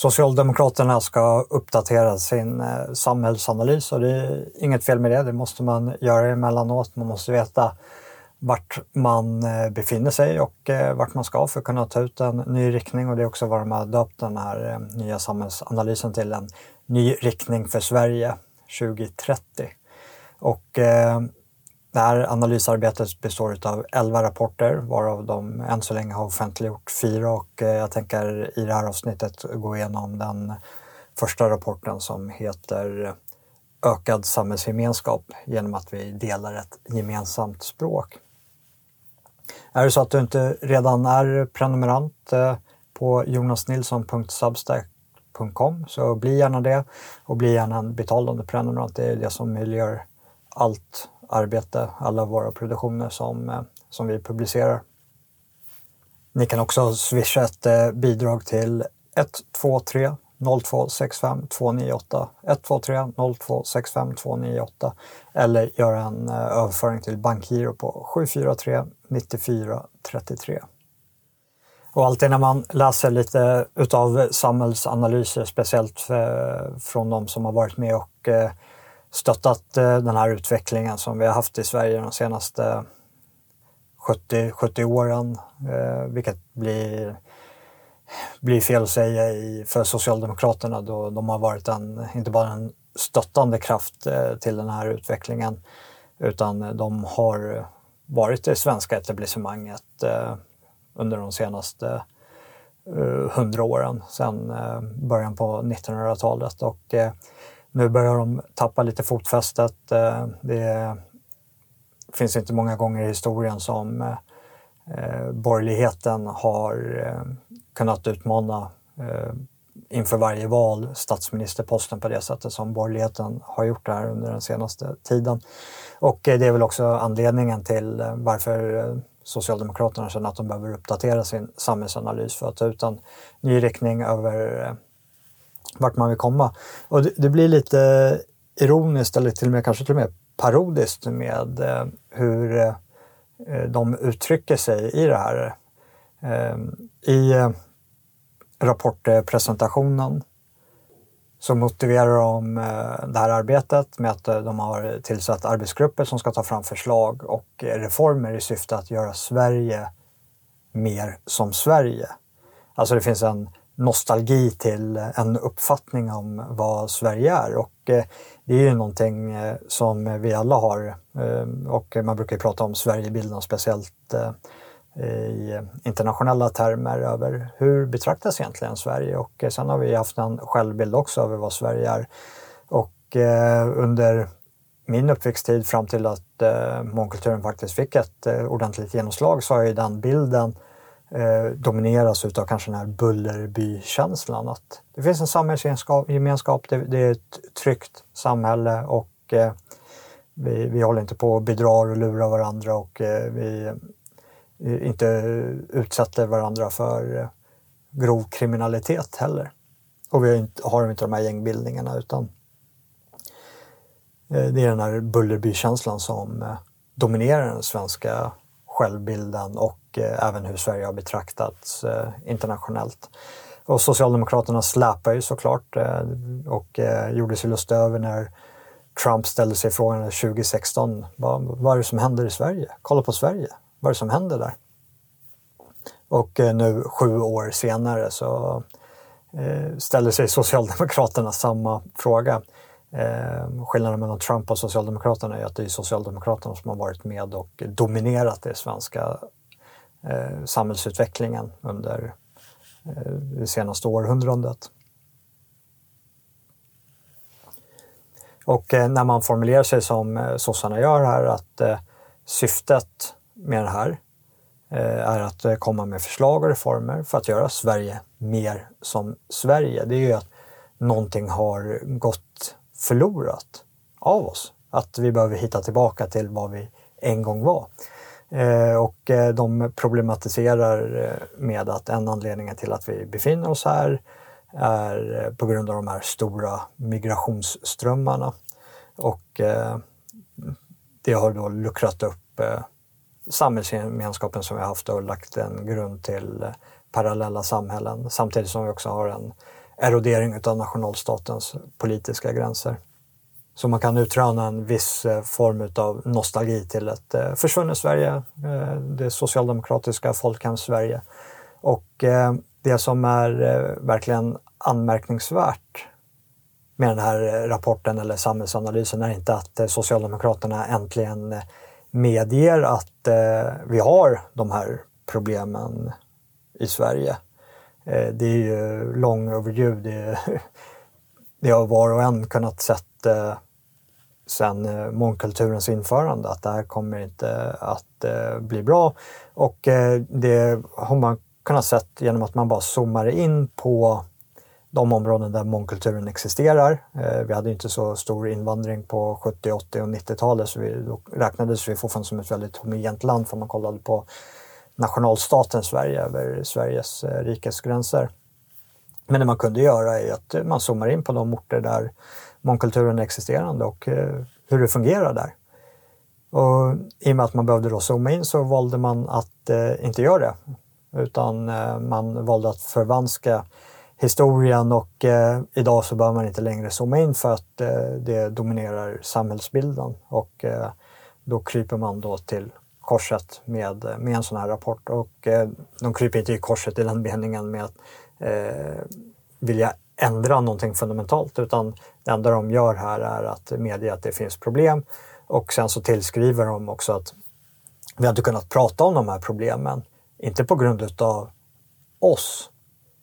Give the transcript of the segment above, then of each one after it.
Socialdemokraterna ska uppdatera sin eh, samhällsanalys och det är inget fel med det. Det måste man göra emellanåt. Man måste veta vart man eh, befinner sig och eh, vart man ska för att kunna ta ut en ny riktning och det är också vad de har döpt den här nya samhällsanalysen till, en ny riktning för Sverige 2030. Och det här analysarbetet består av 11 rapporter varav de än så länge har offentliggjort fyra och eh, jag tänker i det här avsnittet gå igenom den första rapporten som heter Ökad samhällsgemenskap genom att vi delar ett gemensamt språk. Är det så att du inte redan är prenumerant eh, på jonasnilsson.substack.com så bli gärna det och bli gärna en betalande prenumerant. Det är det som möjliggör allt arbete, alla våra produktioner som, eh, som vi publicerar. Ni kan också swisha ett eh, bidrag till 123 0265 298 123 0265 298 eller göra en eh, överföring till bankgiro på 743 94 33. Och alltid när man läser lite utav samhällsanalyser, speciellt från de som har varit med och stöttat eh, den här utvecklingen som vi har haft i Sverige de senaste 70, 70 åren, eh, vilket blir, blir fel att säga i, för Socialdemokraterna då de har varit en, inte bara en stöttande kraft eh, till den här utvecklingen utan de har varit det svenska etablissemanget eh, under de senaste eh, hundra åren, sedan början på 1900-talet. Och nu börjar de tappa lite fotfästet. Eh, det finns inte många gånger i historien som eh, borgerligheten har eh, kunnat utmana inför varje val statsministerposten på det sättet som borgerligheten har gjort det här under den senaste tiden. Och det är väl också anledningen till varför Socialdemokraterna känner att de behöver uppdatera sin samhällsanalys för att ta ut en ny riktning över vart man vill komma. Och det, det, blir lite ironiskt eller till och med kanske till och med parodiskt med eh, hur eh, de uttrycker sig i det här. Eh, I eh, rapportpresentationen så motiverar de eh, det här arbetet med att eh, de har tillsatt arbetsgrupper som ska ta fram förslag och eh, reformer i syfte att göra Sverige mer som Sverige. Alltså det finns en nostalgi till en uppfattning om vad Sverige är. Och eh, det är ju någonting eh, som vi alla har eh, och man brukar prata om Sverigebilden speciellt i internationella termer över hur betraktas egentligen Sverige och sen har vi haft en självbild också över vad Sverige är. Och under min uppväxttid fram till att mångkulturen faktiskt fick ett ordentligt genomslag så har ju den bilden eh, domineras utav kanske den här Bullerby-känslan. Att det finns en samhällsgemenskap, det, det är ett tryggt samhälle och eh, vi, vi håller inte på och bedrar och lurar varandra och eh, vi inte utsätter varandra för eh, grov kriminalitet heller. Och vi har inte, har inte de här gängbildningarna utan eh, det är den här Bullerby-känslan som eh, dominerar den svenska självbilden och eh, även hur Sverige har betraktats eh, internationellt. Och Socialdemokraterna släpar ju såklart eh, och eh, gjorde sig lustiga över när Trump ställde sig frågan 2016, vad, vad är det som händer i Sverige? Kolla på Sverige, vad är det som händer där? Och eh, nu sju år senare så eh, ställer sig Socialdemokraterna samma fråga. Eh, skillnaden mellan Trump och Socialdemokraterna är att det är Socialdemokraterna som har varit med och dominerat den svenska eh, samhällsutvecklingen under eh, det senaste århundradet. Och eh, när man formulerar sig som eh, sossarna gör här att eh, syftet med det här eh, är att eh, komma med förslag och reformer för att göra Sverige mer som Sverige. Det är ju att någonting har gått förlorat av oss. Att vi behöver hitta tillbaka till vad vi en gång var. Eh, och eh, de problematiserar eh, med att en anledning till att vi befinner oss här är på grund av de här stora migrationsströmmarna. Och det har då luckrat upp samhällsgemenskapen som vi haft och lagt en grund till parallella samhällen samtidigt som vi också har en erodering av nationalstatens politiska gränser. Så man kan utröna en viss eh, form av nostalgi till ett eh, försvunnet Sverige, eh, det socialdemokratiska folkhems-Sverige. Och det som är verkligen anmärkningsvärt med den här rapporten eller samhällsanalysen är inte att Socialdemokraterna äntligen medger att vi har de här problemen i Sverige. Eh, det är ju lång overdue. Det, det har var och en kunnat sett eh, sen eh, mångkulturens införande att det här kommer inte att eh, bli bra. Och eh, det har man kunnat sett genom att man bara zoomar in på de områden där mångkulturen existerar. Eh, vi hade inte så stor invandring på 70, 80 och 90-talet så vi, då räknades vi fortfarande som ett väldigt homogent land för man kollade på nationalstaten Sverige över Sveriges eh, rikes gränser. Men det man kunde göra är att eh, man zoomar in på de orter där mångkulturen är existerande och eh, hur det fungerar där. Och I och med att man behövde då zooma in så valde man att eh, inte göra det. Utan eh, man valde att förvanska historien och eh, idag så behöver man inte längre zooma in för att eh, det dominerar samhällsbilden. Och eh, då kryper man då till korset med, med en sån här rapport. Och eh, de kryper inte i korset i den meningen med att eh, vilja ändra någonting fundamentalt utan det enda de gör här är att medge att det finns problem och sen så tillskriver de också att vi hade kunnat prata om de här problemen, inte på grund utav oss,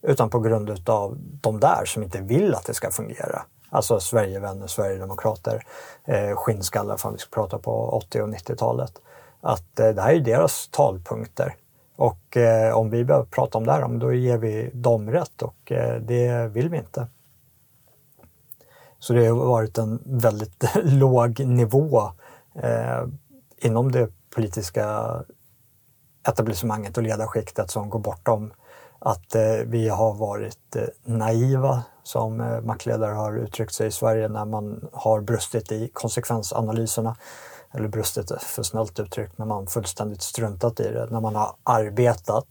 utan på grund utav de där som inte vill att det ska fungera. Alltså Sverigevänner, Sverigedemokrater, eh, skinnskallar för vi ska prata på 80 och 90-talet. Att eh, det här är deras talpunkter. Och eh, om vi behöver prata om det här, då ger vi dem rätt och eh, det vill vi inte. Så det har varit en väldigt låg nivå inom det politiska etablissemanget och ledarskiktet som går bortom att vi har varit naiva, som eh, maktledare har uttryckt sig i Sverige, när man har brustit i konsekvensanalyserna eller brustet är för snällt uttryckt, när man fullständigt struntat i det, när man har arbetat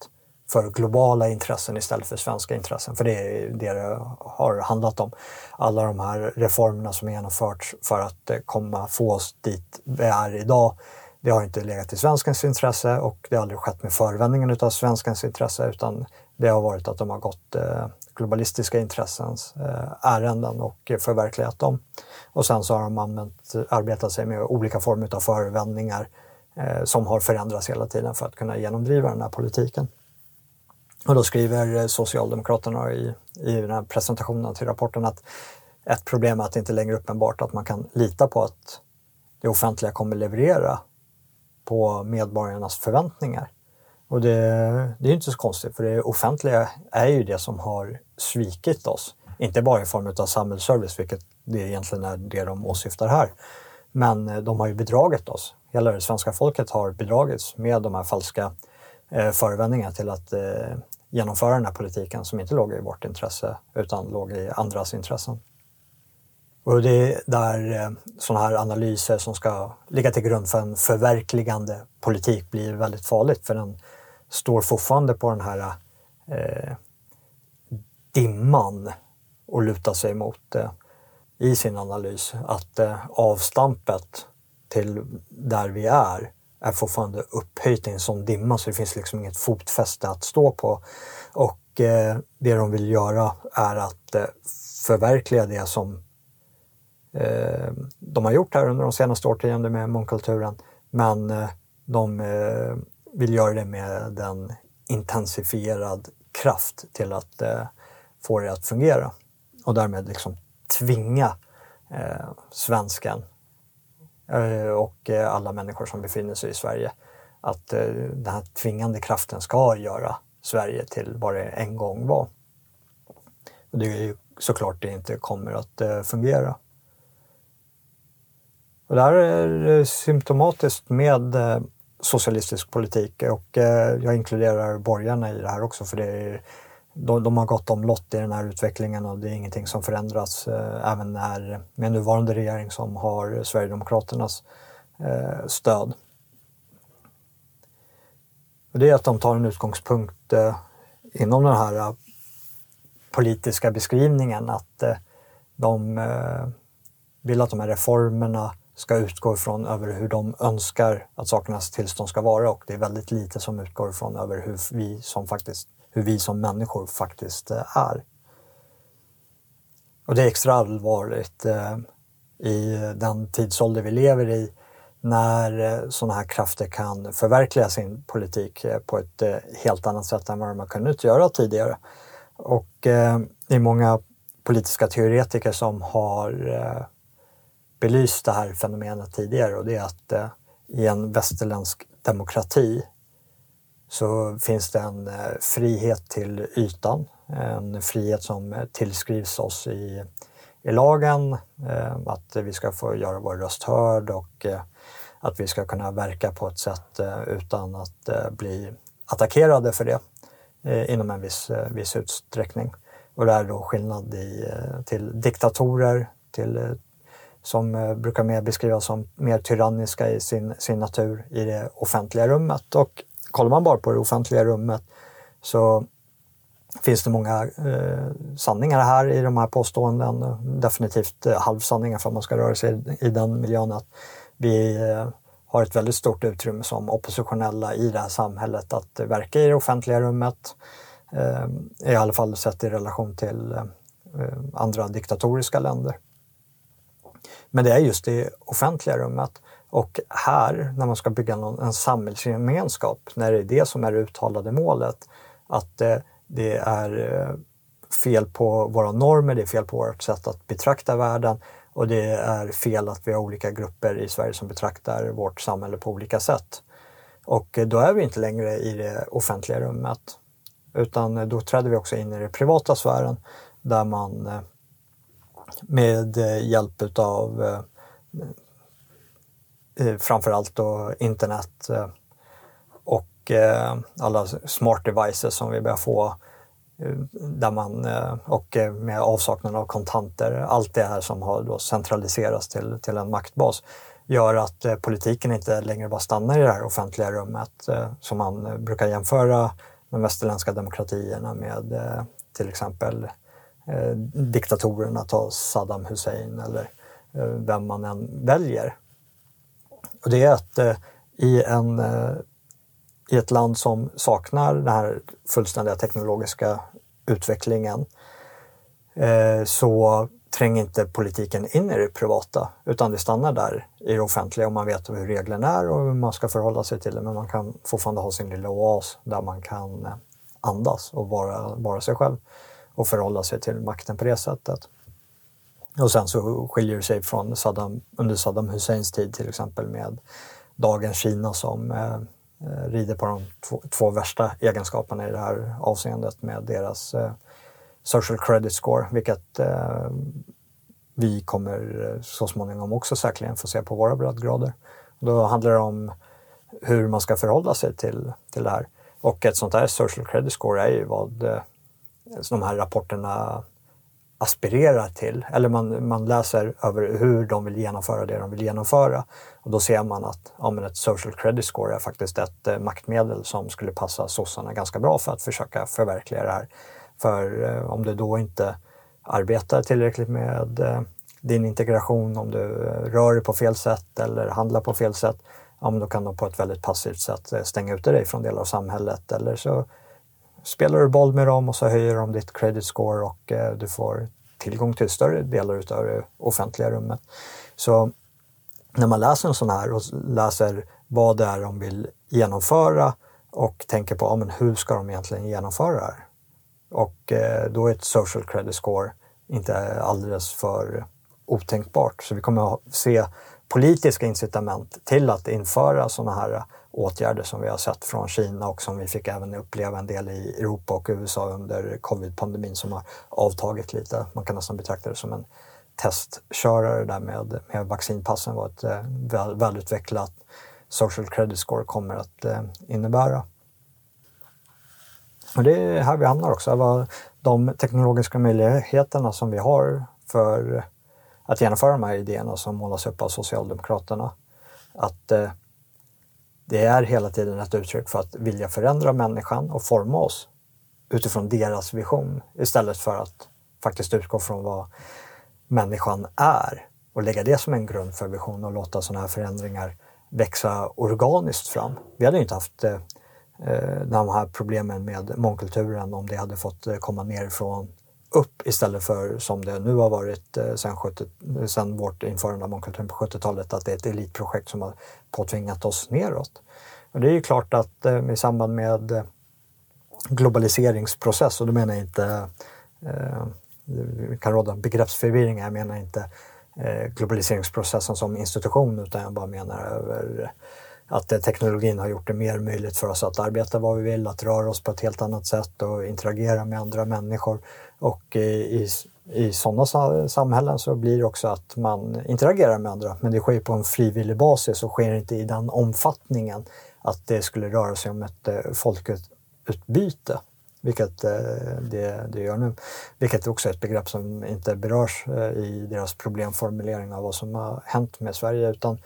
för globala intressen istället för svenska intressen. För det är det det har handlat om. Alla de här reformerna som genomförts för att eh, komma, få oss dit vi är idag, det har inte legat i svenskens intresse och det har aldrig skett med förevändningen av svenskens intresse utan det har varit att de har gått eh, globalistiska intressens eh, ärenden och förverkligat dem. Och sen så har de använt, arbetat sig med olika former av förevändningar eh, som har förändrats hela tiden för att kunna genomdriva den här politiken. Och då skriver eh, Socialdemokraterna i, i den här presentationen till rapporten att ett problem är att det inte längre är uppenbart att man kan lita på att det offentliga kommer leverera på medborgarnas förväntningar. Och det, det är inte så konstigt för det offentliga är ju det som har svikit oss. Inte bara i form av samhällsservice, vilket det egentligen är det de åsyftar här. Men eh, de har ju bedragit oss. Hela det svenska folket har bedragits med de här falska eh, förevändningarna till att eh, genomföra den här politiken som inte låg i vårt intresse utan låg i andras intressen. Och det är där eh, sådana här analyser som ska ligga till grund för en förverkligande politik blir väldigt farligt för den står fortfarande på den här eh, dimman och lutar sig mot eh, i sin analys att eh, avstampet till där vi är är fortfarande upphöjt i en sån dimma så det finns liksom inget fotfäste att stå på. Och eh, det de vill göra är att eh, förverkliga det som Eh, de har gjort här under de senaste årtiondena med mångkulturen. Men eh, de eh, vill göra det med en intensifierad kraft till att få det att fungera. Och därmed liksom tvinga svensken och alla människor som befinner sig i Sverige att den här tvingande kraften ska göra Sverige till vad det en gång var. Och det är ju såklart det inte kommer att fungera. Och det här är eh, symptomatiskt med eh, socialistisk politik och eh, jag inkluderar borgarna i det här också för det är, de, de har gått omlott i den här utvecklingen och det är ingenting som förändras även när, med nuvarande regering som har Sverigedemokraternas stöd. Och det är att de tar en utgångspunkt inom den här politiska beskrivningen att de vill att de här reformerna ska utgå ifrån över hur de önskar att sakernas tillstånd ska vara och det är väldigt lite som utgår ifrån över hur vi som, faktiskt, hur vi som människor faktiskt eh, är. Och det är extra allvarligt eh, i den tidsålder vi lever i när eh, sådana här krafter kan förverkliga sin politik eh, på ett eh, helt annat sätt än vad de har kunnat göra tidigare. Och eh, det är många politiska teoretiker som har eh, belyst det här fenomenet tidigare och det är att eh, i en västerländsk demokrati så finns det en eh, frihet till ytan, en frihet som tillskrivs oss i, i lagen, eh, att vi ska få göra vår röst hörd och eh, att vi ska kunna verka på ett sätt eh, utan att eh, bli attackerade för det eh, inom en viss, viss utsträckning. Och det är då skillnad i, till diktatorer, till, som eh, brukar mer beskrivas som mer tyranniska i sin, sin natur i det offentliga rummet. Och kollar man bara på det offentliga rummet så finns det många eh, sanningar här i de här påståenden. Definitivt eh, halvsanningar för att man ska röra sig i den miljön. Att vi eh, har ett väldigt stort utrymme som oppositionella i det här samhället att verka i det offentliga rummet. Eh, I alla fall sett i relation till eh, andra diktatoriska länder. Men det är just det offentliga rummet. Och här, när man ska bygga någon, en samhällsgemenskap, när det är det som är det uttalade målet, att eh, det är eh, fel på våra normer, det är fel på vårt sätt att betrakta världen och det är fel att vi har olika grupper i Sverige som betraktar vårt samhälle på olika sätt. Och eh, då är vi inte längre i det offentliga rummet. Utan då träder vi också in i den privata sfären där man med eh, hjälp utav eh, eh, framförallt då internet och alla smart devices som vi börjar få där man, och med avsaknad av kontanter, allt det här som har då centraliserats till, till en maktbas gör att politiken inte längre bara stannar i det här offentliga rummet som man brukar jämföra de västerländska demokratierna med till exempel Eh, diktatorerna, ta Saddam Hussein eller eh, vem man än väljer. Och det är att eh, i en i ett land som saknar den här fullständiga teknologiska utvecklingen eh, så tränger inte politiken in i det privata utan det stannar där i det offentliga och man vet hur reglerna är och hur man ska förhålla sig till det. Men man kan fortfarande ha sin lilla oas där man kan andas och vara, vara sig själv och förhålla sig till makten på det sättet. Och sen så skiljer det sig från Saddam, under Saddam Husseins tid till exempel med dagens Kina som eh, eh, rider på de två, två, värsta egenskaperna i det här avseendet med deras eh, social credit score, vilket eh, vi kommer eh, så småningom också säkerligen få se på våra breddgrader. Då handlar det om hur man ska förhålla sig till, till det här. Och ett sånt här social credit score är ju vad eh, som de här rapporterna aspirerar till. Eller man, man läser över hur de vill genomföra det de vill genomföra. Och då ser man att ja, men ett social credit score är faktiskt ett eh, maktmedel som skulle passa sossarna ganska bra för att försöka förverkliga det här. För eh, om du då inte arbetar tillräckligt med eh, din integration, om du eh, rör dig på fel sätt eller handlar på fel sätt, ja, men då kan de på ett väldigt passivt sätt eh, stänga ute dig från delar av samhället. Eller så spelar du boll med dem och så höjer de ditt credit score och eh, du får tillgång till större delar av det offentliga rummet. Så när man läser en sån här och läser vad det är de vill genomföra och tänker på ja, men hur ska de egentligen genomföra det här? Och eh, då är ett social credit score inte alldeles för otänkbart. Så vi kommer att se politiska incitament till att införa sådana här eh, åtgärder som vi har sett från Kina och som vi fick även uppleva en del i Europa och USA under covid-pandemin som har avtagit lite. Man kan nästan betrakta det som en testkörare där med, med vaccinpassen vad ett eh, väl, välutvecklat social credit score kommer att eh, innebära. Och det är här vi hamnar också, vad de teknologiska möjligheterna som vi har för att genomföra de här idéerna som målas upp av Socialdemokraterna. Att eh, det är hela tiden ett uttryck för att vilja förändra människan och forma oss utifrån deras vision istället för att faktiskt utgå från vad människan är och lägga det som en grund för vision och låta sådana här förändringar växa organiskt fram. Vi hade inte haft eh, eh, de här problemen med mångkulturen om det hade fått eh, komma nerifrån upp istället för som det nu har varit eh, sen 70, sen vårt införande av mångkulturen på 70-talet, att det är ett elitprojekt som har påtvingat oss neråt. Och det är ju klart att eh, i samband med eh, globaliseringsprocess, och då menar jag inte, eh, det kan råda begreppsförvirring, jag menar inte eh, globaliseringsprocessen som institution utan jag bara menar över att eh, teknologin har gjort det mer möjligt för oss att arbeta vad vi vill, att röra oss på ett helt annat sätt och interagera med andra människor. Och eh, i, i sådana samhällen så blir det också att man interagerar med andra, men det sker på en frivillig basis och sker inte i den omfattningen att det skulle röra sig om ett eh, folkutbyte, vilket det, det gör nu. Vilket också är ett begrepp som inte berörs i deras problemformulering av vad som har hänt med Sverige, utan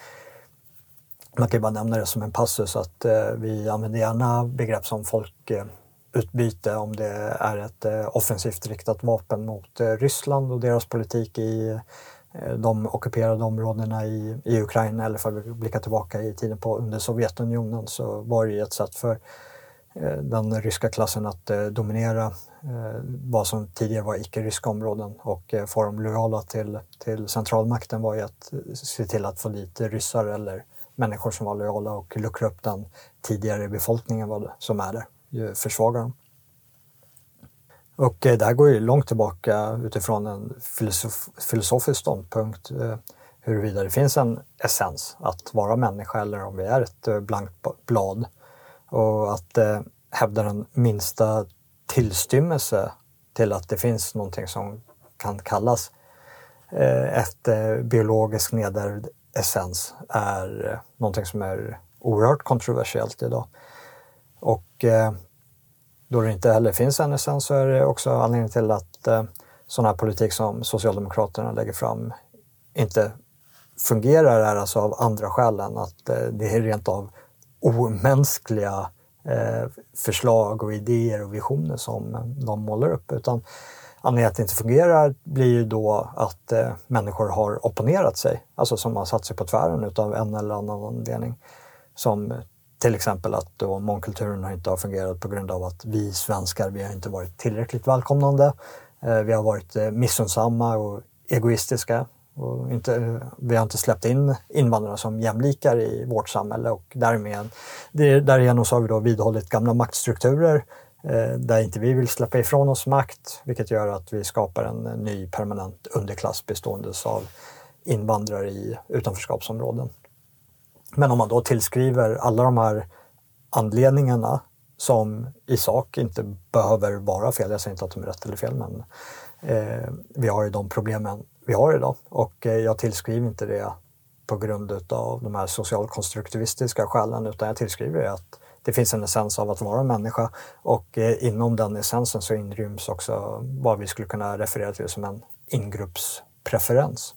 man kan bara nämna det som en passus att eh, vi använder gärna begrepp som folkutbyte om det är ett eh, offensivt riktat vapen mot eh, Ryssland och deras politik i eh, de ockuperade områdena i, i Ukraina eller för att blicka tillbaka i tiden på under Sovjetunionen så var det ett sätt för eh, den ryska klassen att eh, dominera vad som tidigare var icke-ryska områden och få dem lojala till, till centralmakten var ju att se till att få dit ryssar eller människor som var lojala och luckra upp den tidigare befolkningen som är där, försvaga dem. Och eh, det här går ju långt tillbaka utifrån en filosof, filosofisk ståndpunkt eh, huruvida det finns en essens att vara människa eller om vi är ett eh, blankt blad. Och att eh, hävda den minsta tillstymmelse till att det finns någonting som kan kallas eh, ett eh, biologiskt nedärvd essens är eh, någonting som är oerhört kontroversiellt idag. Och eh, då det inte heller finns en essens så är det också anledningen till att eh, sån här politik som Socialdemokraterna lägger fram inte fungerar är alltså av andra skäl än att det är rent av omänskliga förslag och idéer och visioner som de målar upp. Utan Anledningen att det inte fungerar blir ju då att eh, människor har opponerat sig, alltså som har satt sig på tvären utav en eller annan anledning. Som eh, till exempel att då mångkulturen inte har fungerat på grund av att vi svenskar, vi har inte varit tillräckligt välkomnande. Eh, vi har varit eh, missunnsamma och egoistiska. Och inte, eh, vi har inte släppt in invandrare som jämlikar i vårt samhälle och därmed, därigenom så har vi då vidhållit gamla maktstrukturer Eh, där inte vi vill släppa ifrån oss makt, vilket gör att vi skapar en ny permanent underklass bestående av invandrare i utanförskapsområden. Men om man då tillskriver alla de här anledningarna som i sak inte behöver vara fel, jag säger inte att de är rätt eller fel, men eh, vi har ju de problemen vi har idag och eh, jag tillskriver inte det på grund av de här socialkonstruktivistiska skälen utan jag tillskriver det att det finns en essens av att vara människa och eh, inom den essensen så inryms också vad vi skulle kunna referera till som en ingruppspreferens.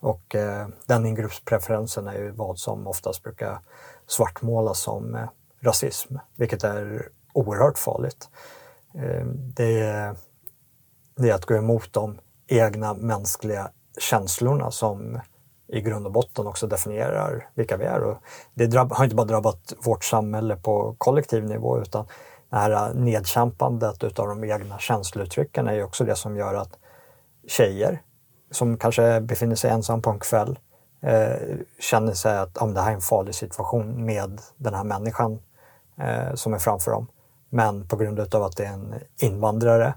Och eh, den ingruppspreferensen är ju vad som oftast brukar svartmålas som eh, rasism, vilket är oerhört farligt. Det, är, det är att gå emot de egna mänskliga känslorna som i grund och botten också definierar vilka vi är. Och det drabb, har inte bara drabbat vårt samhälle på kollektiv nivå utan det här nedkämpandet utav de egna känslouttrycken är ju också det som gör att tjejer som kanske befinner sig ensam på en kväll eh, känner sig att om det här är en farlig situation med den här människan eh, som är framför dem. Men på grund utav att det är en invandrare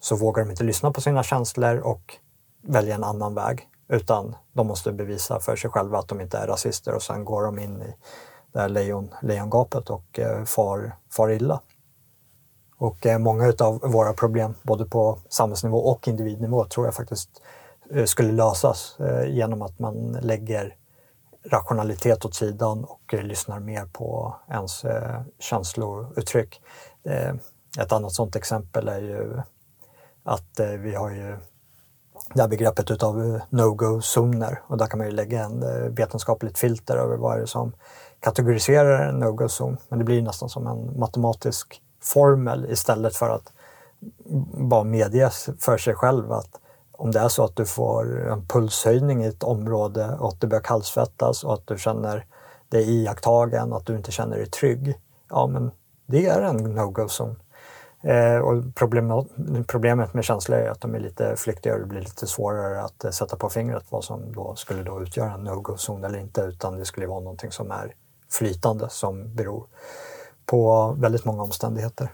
så vågar de inte lyssna på sina känslor och välja en annan väg. Utan de måste bevisa för sig själva att de inte är rasister och sen går de in i det här lejon, lejongapet och eh, far, far illa. Och eh, många av våra problem, både på samhällsnivå och individnivå, tror jag faktiskt eh, skulle lösas genom att man lägger rationalitet åt sidan och lyssnar mer på ens känslouttryck. ett annat sådant exempel är ju att vi har ju det här begreppet utav eh, no-go-zoner och där kan man ju lägga en eh, vetenskapligt filter över vad det som kategoriserar en no-go-zon. Men det blir nästan som en matematisk formel istället för att bara medge för sig själv att om det är så att du får en pulshöjning i ett område och att du börjar kallsvettas och att du känner dig iakttagen, att du inte känner dig trygg. Ja, men det är en no-go-zon. Eh, och problemet, problemet med känslor är att de är lite flyktiga och det blir lite svårare att eh, sätta på fingret vad som då skulle då utgöra en no-go-zon eller inte, utan det skulle vara någonting som är flytande som beror på väldigt många omständigheter.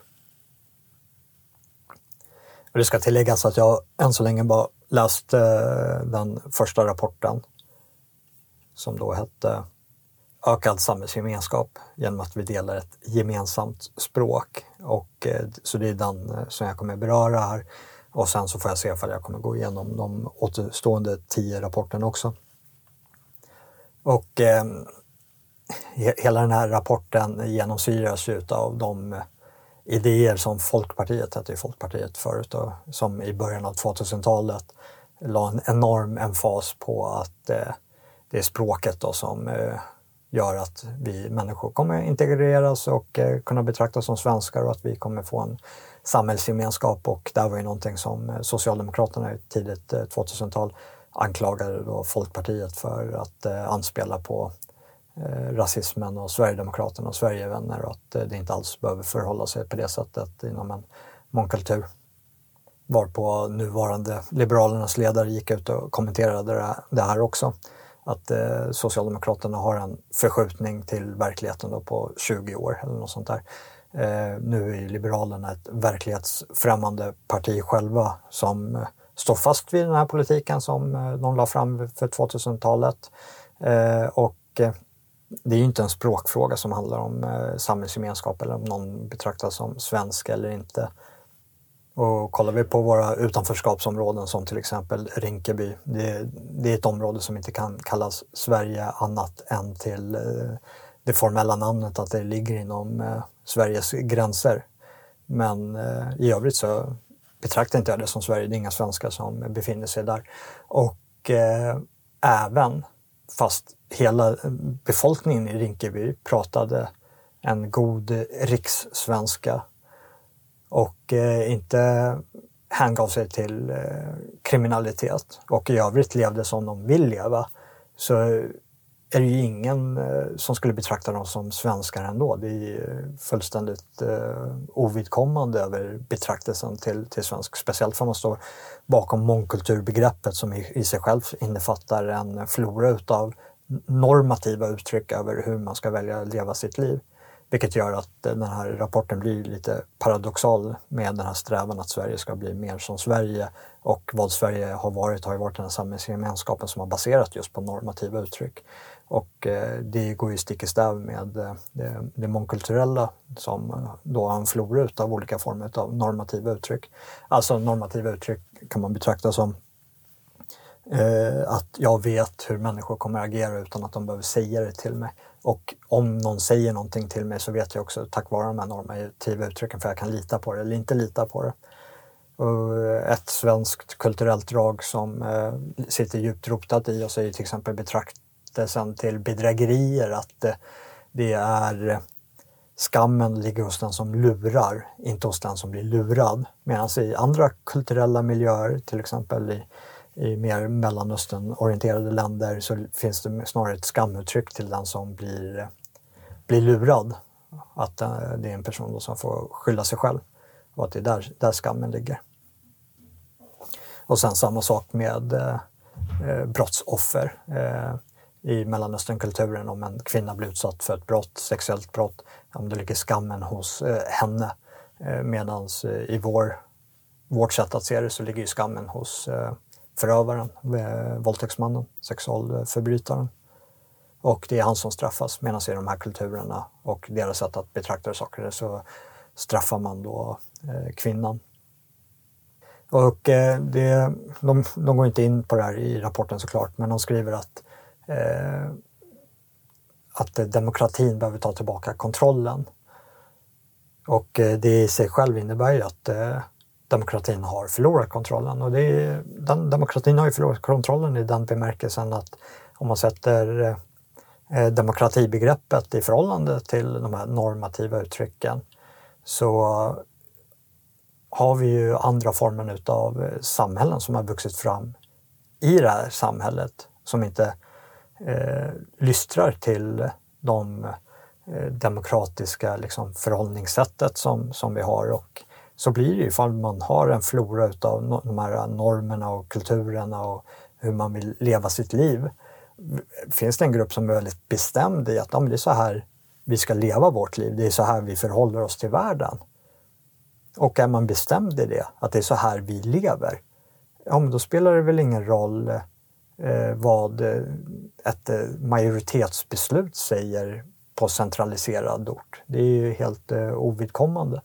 Och det ska tilläggas att jag än så länge bara läst eh, den första rapporten som då hette Ökad samhällsgemenskap genom att vi delar ett gemensamt språk. Och, eh, så det är den eh, som jag kommer beröra här. Och sen så får jag se ifall jag kommer gå igenom de återstående tio rapporterna också. Och eh, hela den här rapporten genomsyras ju av de eh, idéer som Folkpartiet, hette ju Folkpartiet förut, och som i början av 2000-talet la en enorm emfas på att eh, det är språket då som eh, gör att vi människor kommer integreras och eh, kunna betraktas som svenskar och att vi kommer få en samhällsgemenskap och det var ju någonting som eh, Socialdemokraterna i tidigt eh, 2000-tal anklagade då Folkpartiet för att anspela på rasismen och Sverigedemokraterna och Sverigevänner och att det inte alls behöver förhålla sig på det sättet inom en mångkultur. Varpå nuvarande Liberalernas ledare gick ut och kommenterade det här också. Att eh, Socialdemokraterna har en förskjutning till verkligheten då på 20 år eller något sånt där. Eh, nu är Liberalerna ett verklighetsfrämmande parti själva som eh, står fast vid den här politiken som eh, de la fram för 2000-talet. Eh, och eh, det är ju inte en språkfråga som handlar om eh, samhällsgemenskap eller om någon betraktas som svensk eller inte. Och kollar vi på våra utanförskapsområden som till exempel Rinkeby, det, det, är ett område som inte kan kallas Sverige annat än till eh, det formella namnet att det ligger inom eh, Sveriges gränser. Men eh, i övrigt så betraktar inte jag det som Sverige, det är inga svenskar som befinner sig där. Och eh, även fast hela befolkningen i Rinkeby pratade en god rikssvenska och eh, inte hängav sig till eh, kriminalitet och i övrigt levde som de vill leva så är det ju ingen eh, som skulle betrakta dem som svenskar ändå. Det är fullständigt eh, ovidkommande över betraktelsen till, till svensk. Speciellt för man står bakom mångkulturbegreppet som i, i sig själv innefattar en flora utav normativa uttryck över hur man ska välja att leva sitt liv. Vilket gör att eh, den här rapporten blir lite paradoxal med den här strävan att Sverige ska bli mer som Sverige. Och vad Sverige har varit har ju varit den här samhällsgemenskapen som har baserat just på normativa uttryck. Och eh, det går ju stick i stäv med eh, det, det mångkulturella som då har en flora av olika former av normativa uttryck. Alltså normativa uttryck kan man betrakta som eh, att jag vet hur människor kommer agera utan att de behöver säga det till mig. Och om någon säger någonting till mig så vet jag också tack vare de här normativa uttrycken för jag kan lita på det eller inte lita på det. Och ett svenskt kulturellt drag som eh, sitter djupt rotat i oss är till exempel betraktelsen till bedrägerier, att eh, det är eh, skammen ligger hos den som lurar, inte hos den som blir lurad. Medan i andra kulturella miljöer, till exempel i i mer Mellanöstern-orienterade länder så finns det snarare ett skamuttryck till den som blir, blir lurad. Att eh, det är en person som får skylla sig själv och att det är där, där skammen ligger. Och sen samma sak med eh, eh brottsoffer. Eh, I Mellanösternkulturen om en kvinna blir utsatt för ett brott, sexuellt brott, om det ligger skammen hos eh, henne. Eh, Medan eh, i vår, vårt sätt att se det så ligger skammen hos eh, förövaren, eh, våldtäktsmannen, sexualförbrytaren. Och det är han som straffas medan i de här kulturerna och deras sätt att betrakta saker så straffar man då eh, kvinnan. Och eh, det, de, de, går inte in på det här i rapporten såklart, men de skriver att, eh, att demokratin behöver ta tillbaka kontrollen. Och det i sig själv innebär ju att eh, demokratin har förlorat kontrollen. Och det är, den, demokratin har ju förlorat kontrollen i den bemärkelsen att om man sätter eh, demokratibegreppet i förhållande till de här normativa uttrycken så har vi ju andra former utav eh, samhällen som har vuxit fram i det här samhället som inte eh, lystrar till de eh, demokratiska liksom, förhållningssättet som, som vi har. Och så blir det ju ifall man har en flora utav de här normerna och kulturerna och hur man vill leva sitt liv. Finns det en grupp som är väldigt bestämd i att ja, det är så här vi ska leva vårt liv, det är så här vi förhåller oss till världen. Och är man bestämd i det, att det är så här vi lever, ja men då spelar det väl ingen roll eh, vad eh, ett eh, majoritetsbeslut säger på centraliserad ort. Det är ju helt eh, ovidkommande.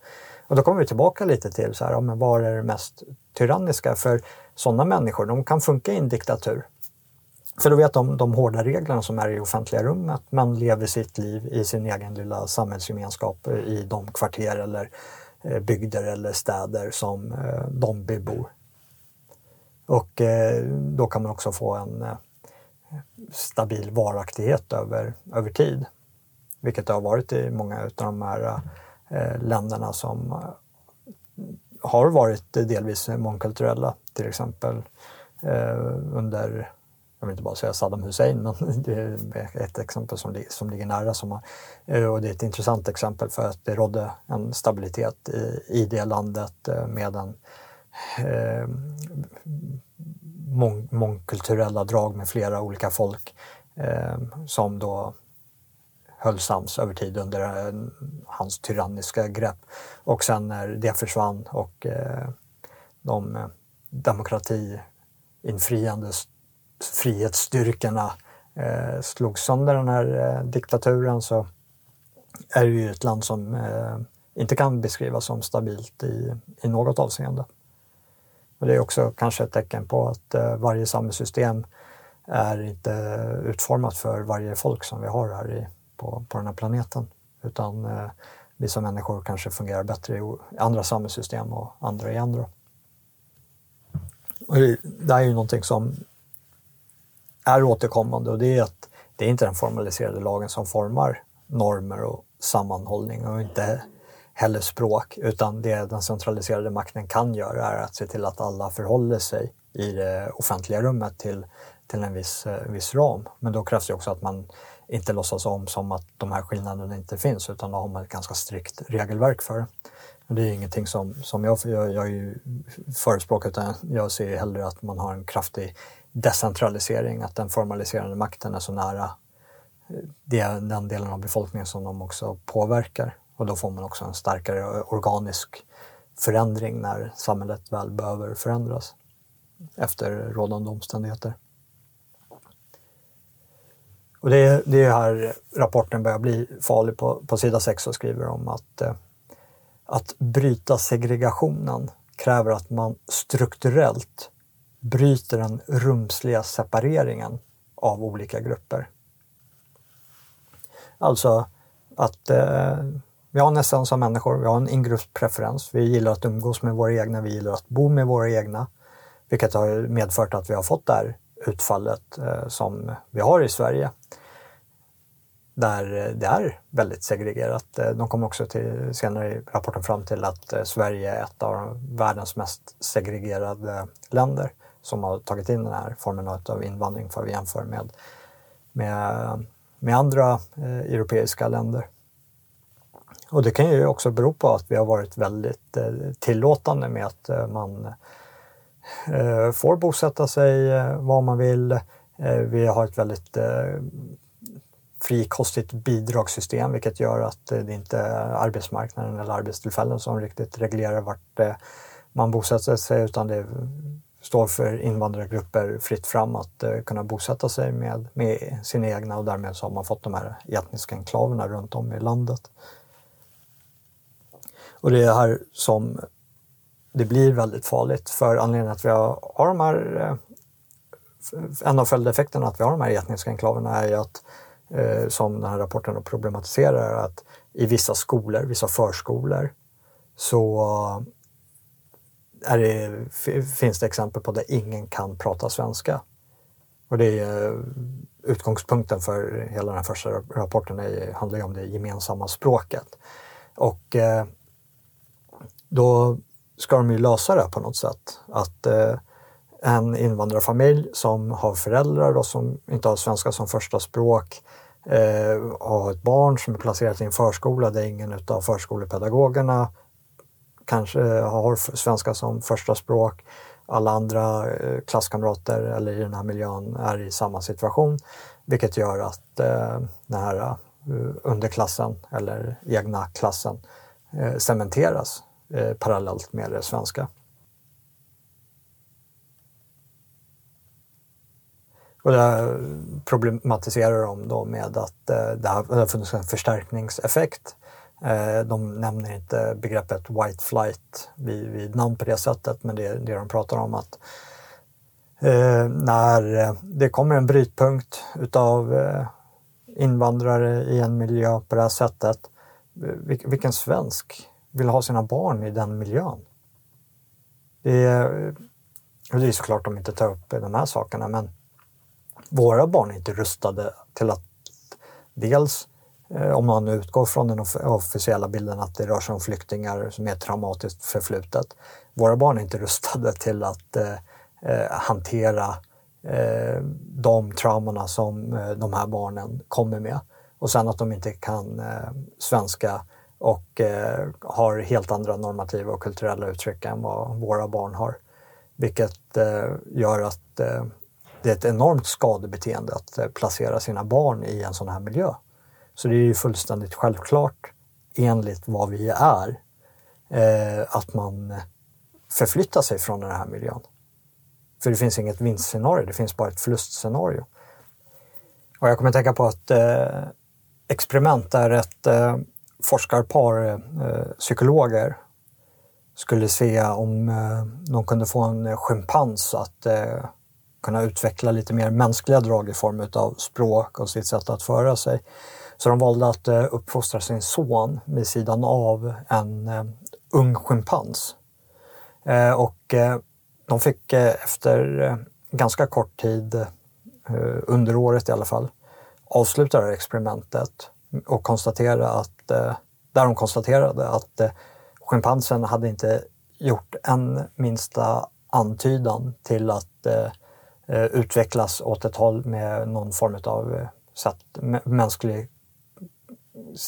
Och då kommer vi tillbaka lite till så här, ja, men var är det mest tyranniska? För sådana människor, de kan funka i en diktatur. För då vet de de hårda reglerna som är i offentliga rummet. Man lever sitt liv i sin egen lilla samhällsgemenskap eh, i de kvarter eller eh, bygder eller städer som eh, de bebor. Och då kan man också få en stabil varaktighet över, över tid. Vilket det har varit i många av de här Eh, länderna som eh, har varit delvis mångkulturella. Till exempel eh, under jag vill inte bara säga Saddam Hussein, men det är ett exempel som, som ligger nära. Som och det är ett intressant exempel för att det rådde en stabilitet i, i det landet med en eh, mång, mångkulturella drag med flera olika folk eh, som då höll sams över tid under eh, hans tyranniska grepp. Och sen när det försvann och eh, de eh, demokratiinfriande frihetsstyrkorna slog sönder den här diktaturen så är det ju ett land som inte kan beskrivas som stabilt i, i något avseende. Och det är också kanske ett tecken på att varje samhällssystem är inte utformat för varje folk som vi har här i, på, på den här planeten. Utan eh, vissa människor kanske fungerar bättre i andra samhällssystem och andra i andra. Och det, det är ju någonting som är återkommande och det är att det är inte den formaliserade lagen som formar normer och sammanhållning och inte heller språk utan det den centraliserade makten kan göra är att se till att alla förhåller sig i det offentliga rummet till, till en viss, eh, viss ram. Men då krävs det också att man inte låtsas om som att de här skillnaderna inte finns utan då har man ett ganska strikt regelverk för det. Det är ingenting som, som jag, jag, jag är ju förespråkar utan jag ser hellre att man har en kraftig decentralisering, att den formaliserande makten är så nära eh, den delen av befolkningen som de också påverkar. Och då får man också en starkare organisk förändring när samhället väl behöver förändras efter rådande omständigheter. Och det, är, det är här rapporten börjar bli farlig. På, på sida 6 så skriver de att, eh, att bryta segregationen kräver att man strukturellt bryter den rumsliga separeringen av olika grupper. Alltså att eh, vi har nästan som människor, vi har en ingruppspreferens. Vi gillar att umgås med våra egna, vi gillar att bo med våra egna. Vilket har medfört att vi har fått det här utfallet eh, som vi har i Sverige. Där eh, det är väldigt segregerat. Eh, de kom också till, senare i rapporten fram till att Sverige är ett av världens mest segregerade länder som har tagit in den här formen av invandring för vi jämför med, med, med andra eh, europeiska länder. Och det kan ju också bero på att vi har varit väldigt eh, tillåtande med att eh, man eh, Eh, får bosätta sig eh, var man vill. Eh, vi har ett väldigt frikostigt bidragssystem vilket gör att det inte är arbetsmarknaden eller arbetstillfällen som riktigt reglerar vart man bosätter sig utan det står för invandrargrupper fritt fram att kunna bosätta sig med, med sina egna och därmed så har man fått de här etniska enklaverna runt om i landet. Och det är här som det blir väldigt farligt för anledningen att vi har, har de här eh, en av följdeffekterna att vi har de här etniska enklaverna är ju att, eh, som den här rapporten problematiserar, att i vissa skolor, vissa förskolor, så det, finns det exempel på där ingen kan prata svenska. Och det är eh, utgångspunkten för hela den här första rapporten är, handlar ju om det gemensamma språket. Och då ska de ju lösa det på något sätt. Att eh, en invandrarfamilj som har föräldrar då, som inte har svenska som första språk eh, har ett barn som är placerat i en förskola där ingen av förskolepedagogerna kanske har svenska som första språk. Alla andra eh, klasskamrater eller i den här miljön är i samma situation, vilket gör att eh, den här eh, underklassen eller egna klassen eh, cementeras eh, parallellt med det svenska. Och det problematiserar de då med att eh, det har funnits en förstärkningseffekt. Eh, de nämner inte begreppet white flight vid, vid namn på det sättet, men det är det de pratar om att eh, när eh, det kommer en brytpunkt utav eh, invandrare i en miljö på det här sättet, eh, vilken svensk vill ha sina barn i den miljön? Det är, det är såklart de inte tar upp de här sakerna, men våra barn är inte rustade till att dels eh, om man utgår från den officiella bilden att det rör sig om flyktingar som är traumatiskt förflutet. Våra barn är inte rustade till att eh, eh hantera eh, de traumorna som eh, de här barnen kommer med. Och sen att de inte kan eh, svenska och eh, har helt andra normativa och kulturella uttryck än vad våra barn har. Vilket eh, gör att eh, det är ett enormt skadebeteende att eh, placera sina barn i en sån här miljö. Så det är ju fullständigt självklart enligt vad vi är eh, att man förflyttar sig från den här miljön. För det finns inget vinstscenario, det finns bara ett förlustscenario. Och jag kommer att tänka på ett eh, experiment där ett eh, forskarpar, eh, psykologer, skulle se om eh, de kunde få en eh, schimpans att eh, kunna utveckla lite mer mänskliga drag i form av språk och sitt sätt att föra sig. Så de valde att eh, uppfostra sin son vid sidan av en eh, ung schimpans. Eh, och eh, de fick eh, efter ganska kort tid, under året i alla fall, avsluta det här experimentet och konstatera att, Eh, där de konstaterade att eh, schimpansen hade inte gjort en minsta antydan till att eh, utvecklas åt ett håll med någon form av sätt, mänsklig,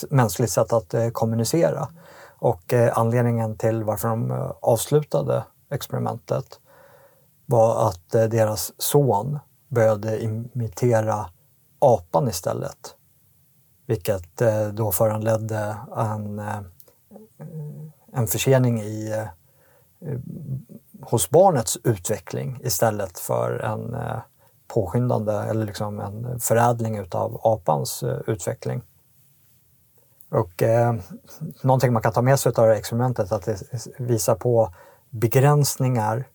mänskligt sätt att kommunicera. Och anledningen till varför de avslutade experimentet var att deras son började imitera apan istället. Vilket eh, då föranledde en, eh, en försening i eh, hos barnets utveckling istället för en påskyndande eller liksom en förädling utav apans utveckling. Och eh, någonting man kan ta med sig av det här experimentet är att det visar på begränsningar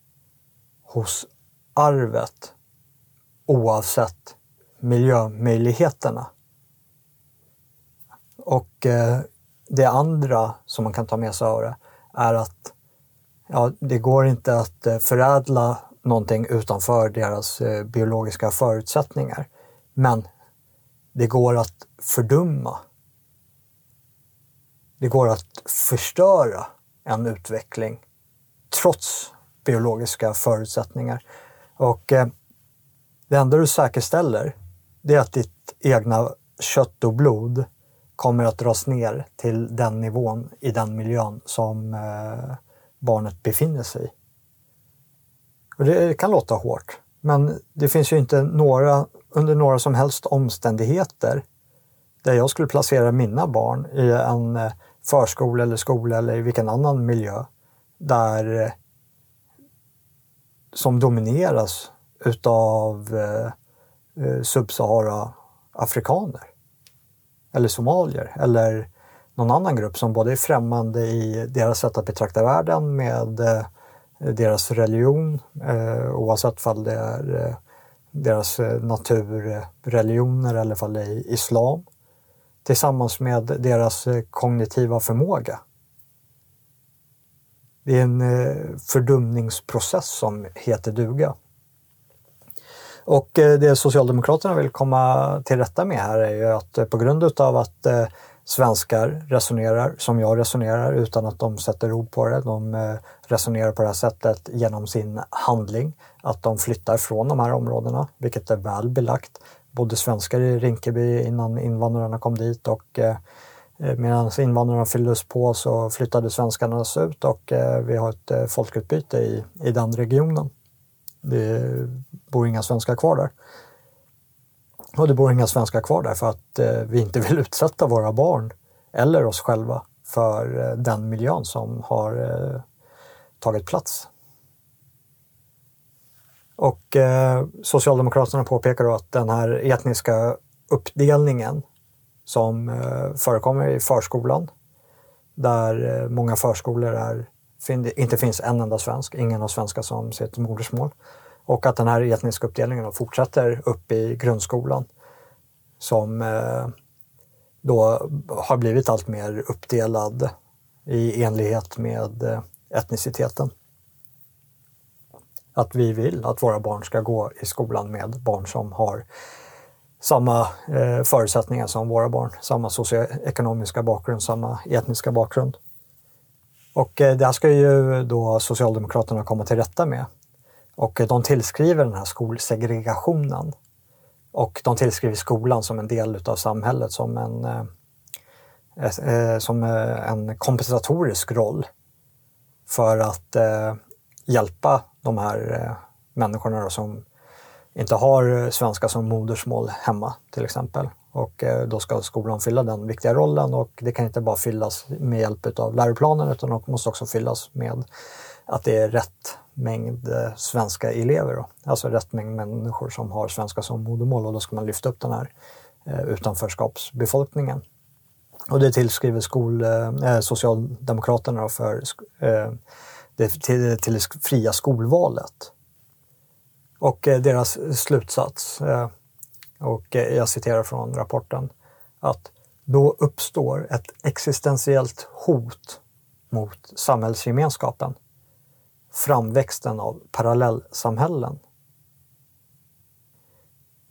hos arvet oavsett miljömöjligheterna. Och eh, det andra som man kan ta med sig av det är att ja, det går inte att eh, förädla någonting utanför deras eh, biologiska förutsättningar. Men det går att fördumma. Det går att förstöra en utveckling trots biologiska förutsättningar. Och eh, det enda du säkerställer, det är att ditt egna kött och blod kommer att dras ner till den nivån i den miljön som eh, barnet befinner sig i. Och det kan låta hårt, men det finns ju inte några, under några som helst omständigheter där jag skulle placera mina barn i en eh, förskola eller skola eller i vilken annan miljö där eh, som domineras utav eh subsahara-afrikaner eller somalier eller någon annan grupp som både är främmande i deras sätt att betrakta världen med eh, deras religion, eh, oavsett om det är eh, deras eh, naturreligioner eller om det är islam, tillsammans med deras eh, kognitiva förmåga. Det är en fördumningsprocess som heter duga. Och eh, det Socialdemokraterna vill komma till rätta med här är ju att eh, på grund utav att eh, svenskar resonerar som jag resonerar utan att de sätter ord på det. De resonerar på det här sättet genom sin handling, att de flyttar från de här områdena, vilket är väl belagt. Bodde svenskar i Rinkeby innan invandrarna kom dit och medan invandrarna fylldes på så flyttade svenskarna ut och vi har ett folkutbyte i, i den regionen. Det bor inga svenskar kvar där. Och det bor inga svenskar kvar där för att eh, vi inte vill utsätta våra barn eller oss själva för eh, den miljön som har eh, tagit plats. Och eh, Socialdemokraterna påpekar då att den här etniska uppdelningen som eh, förekommer i förskolan, där eh, många förskolor är, inte finns en enda svensk, ingen har svenska som sitt modersmål. Och att den här etniska uppdelningen fortsätter upp i grundskolan som eh, då har blivit allt mer uppdelad i enlighet med eh, etniciteten. Att vi vill att våra barn ska gå i skolan med barn som har samma eh, förutsättningar som våra barn, samma socioekonomiska bakgrund, samma etniska bakgrund. Och eh, det här ska ju då Socialdemokraterna komma till rätta med och eh, de tillskriver den här skolsegregationen. Och de tillskriver skolan som en del utav samhället, som en, eh, som en kompensatorisk roll för att hjälpa de här människorna som inte har svenska som modersmål hemma till exempel. Och eh, då ska skolan fylla den viktiga rollen och det kan inte bara fyllas med hjälp av läroplanen utan det måste också fyllas med att det är rätt mängd eh, svenska elever. Då. Alltså rätt mängd människor som har svenska som modermål och då ska man lyfta upp den här eh, utanförskapsbefolkningen. Och det tillskriver skol, eh, Socialdemokraterna för eh, det, till, till det fria skolvalet. Och eh, deras slutsats, eh, och eh, jag citerar från rapporten, att då uppstår ett existentiellt hot mot samhällsgemenskapen framväxten av parallellsamhällen.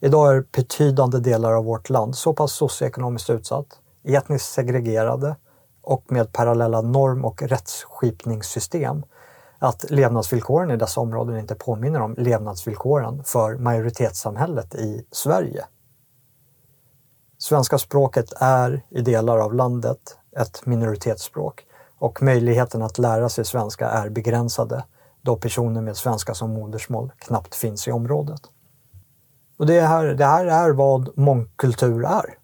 Idag är betydande delar av vårt land så pass socioekonomiskt utsatt, etniskt segregerade och med parallella norm och rättsskipningssystem att levnadsvillkoren i dessa områden inte påminner om levnadsvillkoren för majoritetssamhället i Sverige. Svenska språket är i delar av landet ett minoritetsspråk och möjligheten att lära sig svenska är begränsade då personer med svenska som modersmål knappt finns i området. Och det här, det här är vad mångkultur är.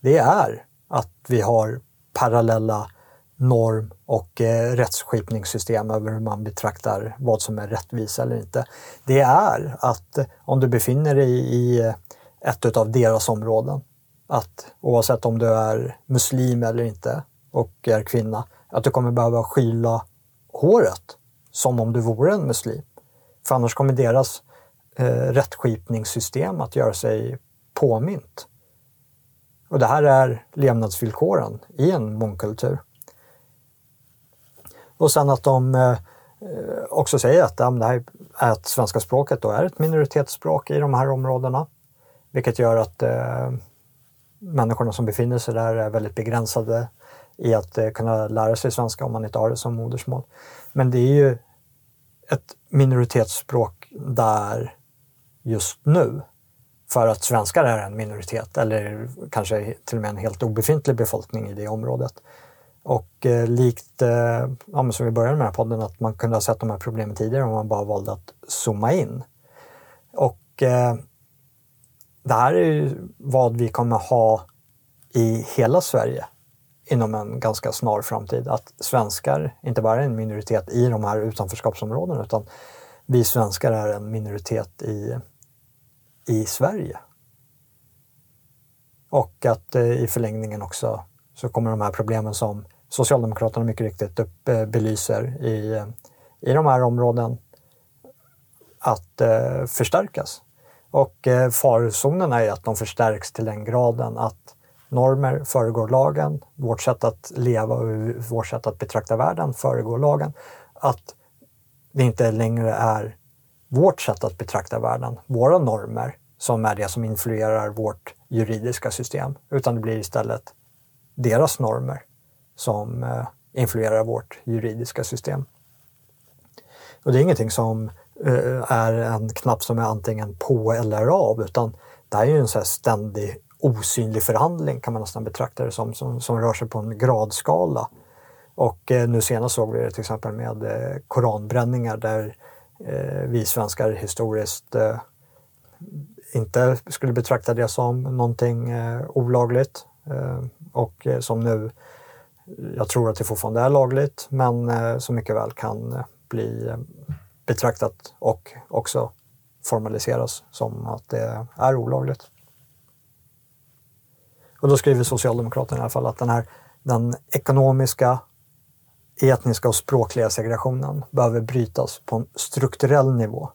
Det är att vi har parallella norm och eh, rättsskipningssystem över hur man betraktar vad som är rättvisa eller inte. Det är att eh, om du befinner dig i eh, ett av deras områden, att oavsett om du är muslim eller inte och är kvinna, att du kommer behöva skyla håret som om du vore en muslim. För annars kommer deras eh, rättskipningssystem att göra sig påmint. Och det här är levnadsvillkoren i en mångkultur. Och sen att de eh, eh också säger att, ja, det här, att svenska språket då är ett minoritetsspråk i de här områdena. Vilket gör att eh, människorna som befinner sig där är väldigt begränsade i att eh, kunna lära sig svenska om man inte har det som modersmål. Men det är ju ett minoritetsspråk där just nu. För att svenskar är en minoritet eller kanske till och med en helt obefintlig befolkning i det området. Och eh, likt, eh, ja, som vi började med den här podden, att man kunde ha sett de här problemen tidigare om man bara valde att zooma in. Och eh, det här är ju vad vi kommer ha i hela Sverige inom en ganska snar framtid att svenskar inte bara är en minoritet i de här utanförskapsområdena utan vi svenskar är en minoritet i, i Sverige. Och att eh, i förlängningen också så kommer de här problemen som Socialdemokraterna mycket riktigt upp, eh, belyser i, eh, i de här områden att eh, förstärkas. Och eh, farozonen är att de förstärks till den graden att normer föregår lagen, vårt sätt att leva och vårt sätt att betrakta världen föregår lagen. Att det inte längre är vårt sätt att betrakta världen, våra normer, som är det som influerar vårt juridiska system, utan det blir istället deras normer som eh, influerar vårt juridiska system. Och det är ingenting som eh, är en knapp som är antingen på eller av utan det här är ju en så ständig osynlig förhandling kan man nästan betrakta det som, som, som rör sig på en gradskala. Och eh, nu senast såg vi det till exempel med eh, koranbränningar där eh, vi svenskar historiskt eh, inte skulle betrakta det som någonting eh, olagligt eh, och eh, som nu, jag tror att det fortfarande är lagligt, men eh, som mycket väl kan eh, bli eh, betraktat och också formaliseras som att det är olagligt. Och då skriver Socialdemokraterna i alla fall att den här den ekonomiska, etniska och språkliga segregationen behöver brytas på en strukturell nivå,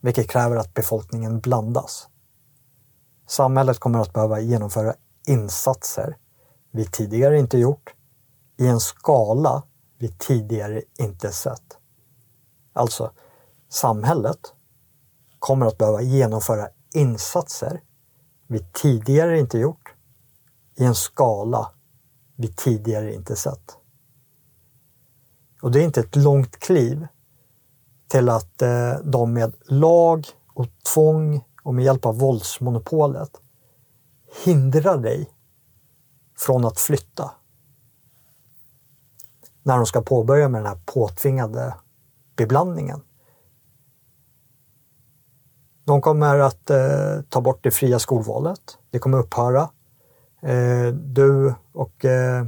vilket kräver att befolkningen blandas. Samhället kommer att behöva genomföra insatser vi tidigare inte gjort i en skala vi tidigare inte sett. Alltså, samhället kommer att behöva genomföra insatser vi tidigare inte gjort i en skala vi tidigare inte sett. Och det är inte ett långt kliv till att eh, de med lag och tvång och med hjälp av våldsmonopolet hindrar dig från att flytta. När de ska påbörja med den här påtvingade beblandningen. De kommer att eh, ta bort det fria skolvalet. Det kommer upphöra. Eh, du och eh,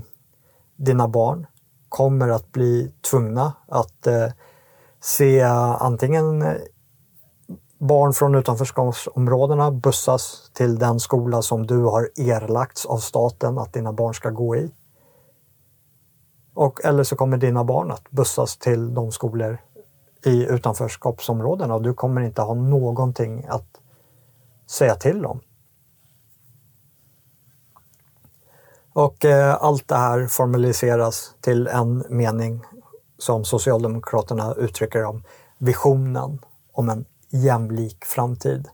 dina barn kommer att bli tvungna att eh, se antingen eh, barn från utanförskapsområdena bussas till den skola som du har erlagts av staten att dina barn ska gå i. Och, eller så kommer dina barn att bussas till de skolor i utanförskapsområdena och du kommer inte ha någonting att säga till om. Och eh, allt det här formaliseras till en mening som Socialdemokraterna uttrycker om visionen om en jämlik framtid.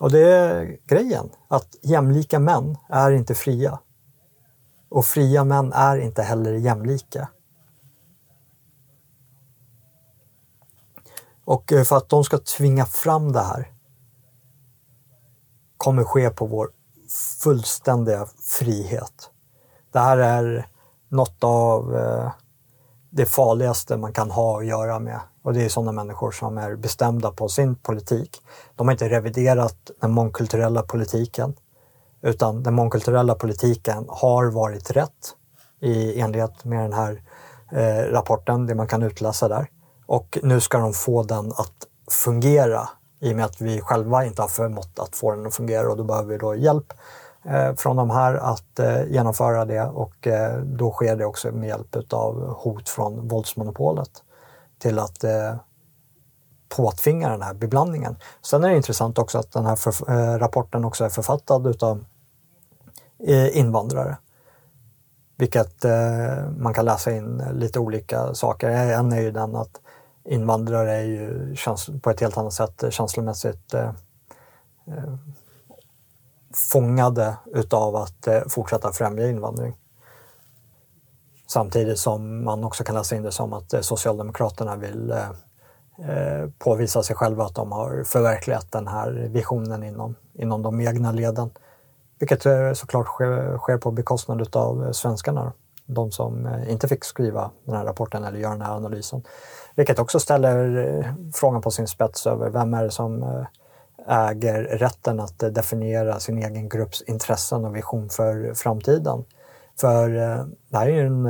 Och det är grejen, att jämlika män är inte fria. Och fria män är inte heller jämlika. Och eh, för att de ska tvinga fram det här kommer ske på vår fullständiga frihet. Det här är något av eh, det farligaste man kan ha att göra med. Och det är sådana människor som är bestämda på sin politik. De har inte reviderat den mångkulturella politiken. Utan den mångkulturella politiken har varit rätt i enlighet med den här eh, rapporten, det man kan utläsa där. Och nu ska de få den att fungera i och med att vi själva inte har förmått att få den att fungera och då behöver vi då hjälp eh, från de här att eh, genomföra det och eh, då sker det också med hjälp av hot från våldsmonopolet till att eh, påtvinga den här beblandningen. Sen är det intressant också att den här för, eh, rapporten också är författad utav invandrare. Vilket eh, man kan läsa in lite olika saker. En är ju den att invandrare är ju på ett helt annat sätt känslomässigt eh, eh, fångade utav att fortsätta främja invandring. Samtidigt som man också kan läsa in det som att Socialdemokraterna vill påvisa sig själva att de har förverkligat den här visionen inom, inom de egna leden. Vilket eh, såklart sker, sker på bekostnad av eh, svenskarna de som eh, inte fick skriva den här rapporten eller göra den här analysen. Vilket också ställer frågan på sin spets över vem är det som äger rätten att definiera sin egen grupps intressen och vision för framtiden. För det här är ju en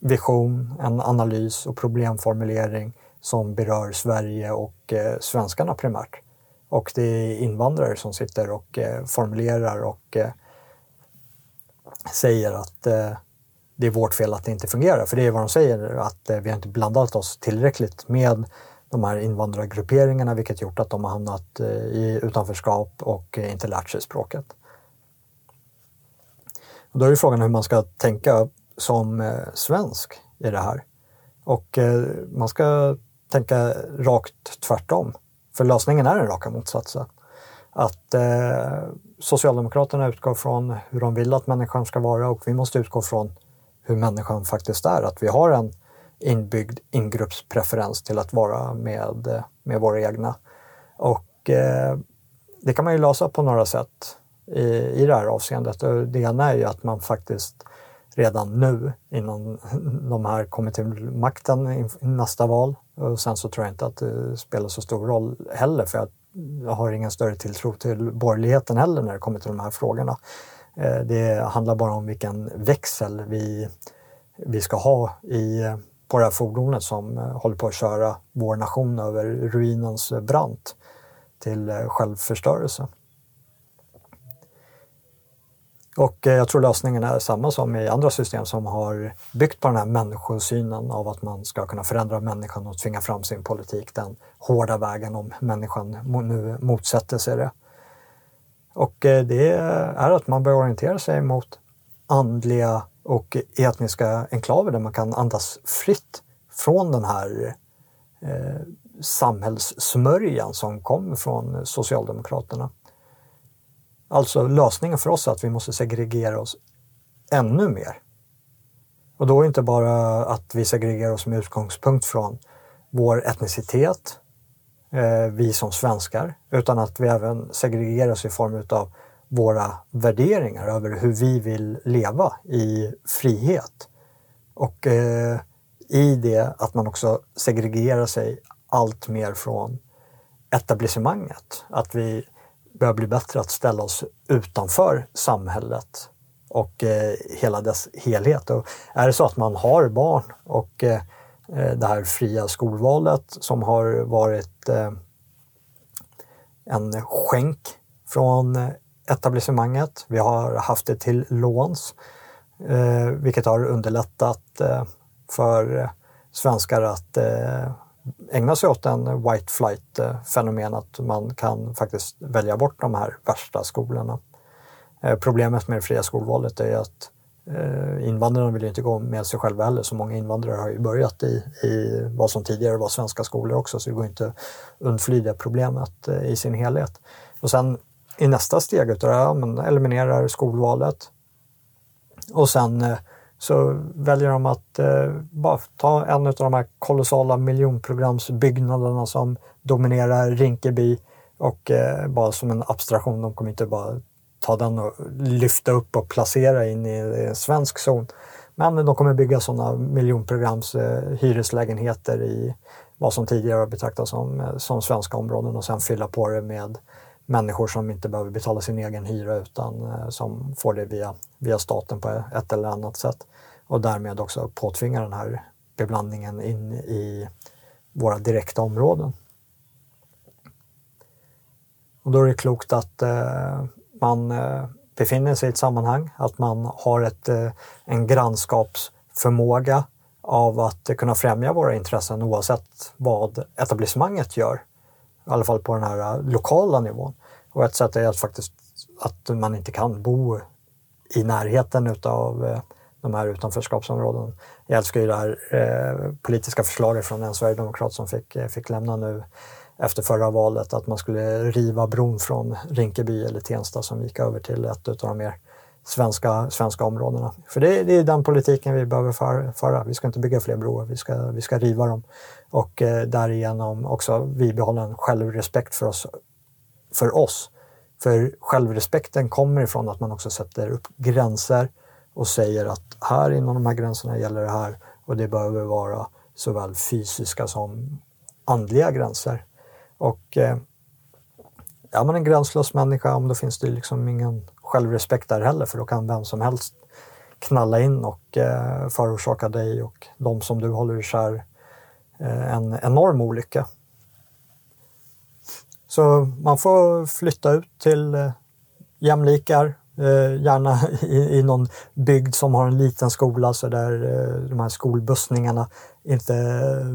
vision, en analys och problemformulering som berör Sverige och svenskarna primärt. Och det är invandrare som sitter och eh, formulerar och eh, säger att eh, det är vårt fel att det inte fungerar. För det är vad de säger, att eh, vi har inte blandat oss tillräckligt med de här invandrargrupperingarna vilket gjort att de har hamnat eh, i utanförskap och eh, inte lärt sig språket. Och då är frågan hur man ska tänka som svensk i det här. Och man ska tänka rakt tvärtom. För lösningen är den raka motsatsen. att eh, Socialdemokraterna utgår från hur de vill att människan ska vara och vi måste utgå från hur människan faktiskt är. Att vi har en inbyggd ingruppspreferens till att vara med, med våra egna. Och eh, det kan man ju lösa på några sätt i, i det här avseendet. Det ena är ju att man faktiskt redan nu innan de här kommer till makten i nästa val. Och sen så tror jag inte att det spelar så stor roll heller för jag har ingen större tilltro till borgerligheten heller när det kommer till de här frågorna. Eh, det handlar bara om vilken växel vi, vi ska ha i, eh, på det här fordonet som eh, håller på att köra vår nation över ruinens brant till självförstörelse. Och eh, jag tror lösningen är samma som i andra system som har byggt på den här människosynen av att man ska kunna förändra människan och tvinga fram sin politik den hårda vägen om människan nu motsätter sig det. Och eh, det är att man bör orientera sig mot andliga och etniska enklaver där man kan andas fritt från den här eh, samhällssmörjan som kommer från Socialdemokraterna. Alltså lösningen för oss är att vi måste segregera oss ännu mer. Och då är det inte bara att vi segregerar oss med utgångspunkt från vår etnicitet, eh, vi som svenskar, utan att vi även segregerar oss i form av våra värderingar över hur vi vill leva i frihet. Och eh, i det att man också segregerar sig allt mer från etablissemanget. Att vi börjar bli bättre att ställa oss utanför samhället och eh, hela dess helhet. Och är det så att man har barn och eh, det här fria skolvalet som har varit eh, en skänk från etablissemanget. Vi har haft det till låns, eh, vilket har underlättat eh, för svenskar att eh, ägna sig åt en white flight-fenomen, att man kan faktiskt välja bort de här värsta skolorna. Eh, problemet med det fria skolvalet är att eh, invandrarna vill inte gå med sig själva heller, så många invandrare har ju börjat i, i vad som tidigare var svenska skolor också, så det går inte att undfly det problemet eh, i sin helhet. Och sen i nästa steg utav det här, man eliminerar skolvalet och sen så väljer de att eh, bara ta en av de här kolossala miljonprogramsbyggnaderna som dominerar Rinkeby och eh, bara som en abstraktion, de kommer inte bara ta den och lyfta upp och placera in i en svensk zon. Men de kommer bygga sådana miljonprograms eh, hyreslägenheter i vad som tidigare har betraktats som, eh, som svenska områden och sen fylla på det med människor som inte behöver betala sin egen hyra utan eh, som får det via, via staten på ett eller annat sätt. Och därmed också påtvinga den här beblandningen in i våra direkta områden. Och då är det klokt att eh, man eh, befinner sig i ett sammanhang, att man har ett, eh, en grannskapsförmåga av att kunna främja våra intressen oavsett vad etablissemanget gör i alla fall på den här äh, lokala nivån. Och ett sätt är att faktiskt att man inte kan bo i närheten utav äh, de här utanförskapsområdena. Jag älskar ju det här eh, politiska förslaget från en sverigedemokrat som fick, fick lämna nu efter förra valet att man skulle riva bron från Rinkeby eller Tensta som gick över till ett av de mer svenska, svenska områdena. För det, det är den politiken vi behöver föra. Vi ska inte bygga fler broar, vi ska, vi ska riva dem. Och eh, därigenom också bibehålla en självrespekt för oss, för oss. För självrespekten kommer ifrån att man också sätter upp gränser och säger att här inom de här gränserna gäller det här och det behöver vara såväl fysiska som andliga gränser. Och eh, är man en gränslös människa, då finns det liksom ingen självrespekt där heller för då kan vem som helst knalla in och eh, förorsaka dig och de som du håller kär eh, en enorm olycka. Så man får flytta ut till eh, jämlikar, eh, gärna i, i någon bygd som har en liten skola så där eh, de här skolbussningarna inte eh,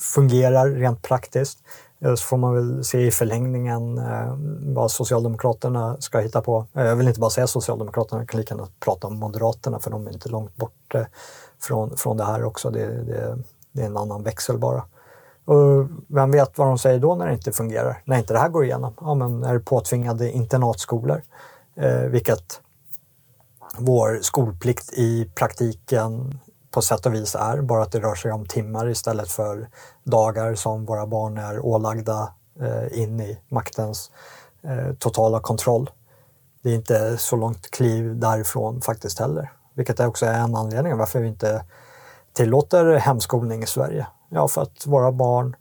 fungerar rent praktiskt. Så får man väl se i förlängningen eh, vad Socialdemokraterna ska hitta på. Eh, jag vill inte bara säga Socialdemokraterna, jag kan lika gärna prata om Moderaterna för de är inte långt bort eh, från, från det här också. Det, det, det är en annan växel bara. Och vem vet vad de säger då när det inte fungerar, när inte det här går igenom? Ja, men är det påtvingade internatskolor, eh, vilket vår skolplikt i praktiken på sätt och vis är, bara att det rör sig om timmar istället för dagar som våra barn är ålagda eh, in i maktens eh, totala kontroll. Det är inte så långt kliv därifrån faktiskt heller, vilket också är en anledning varför vi inte tillåter hemskolning i Sverige. Ja, för att våra barn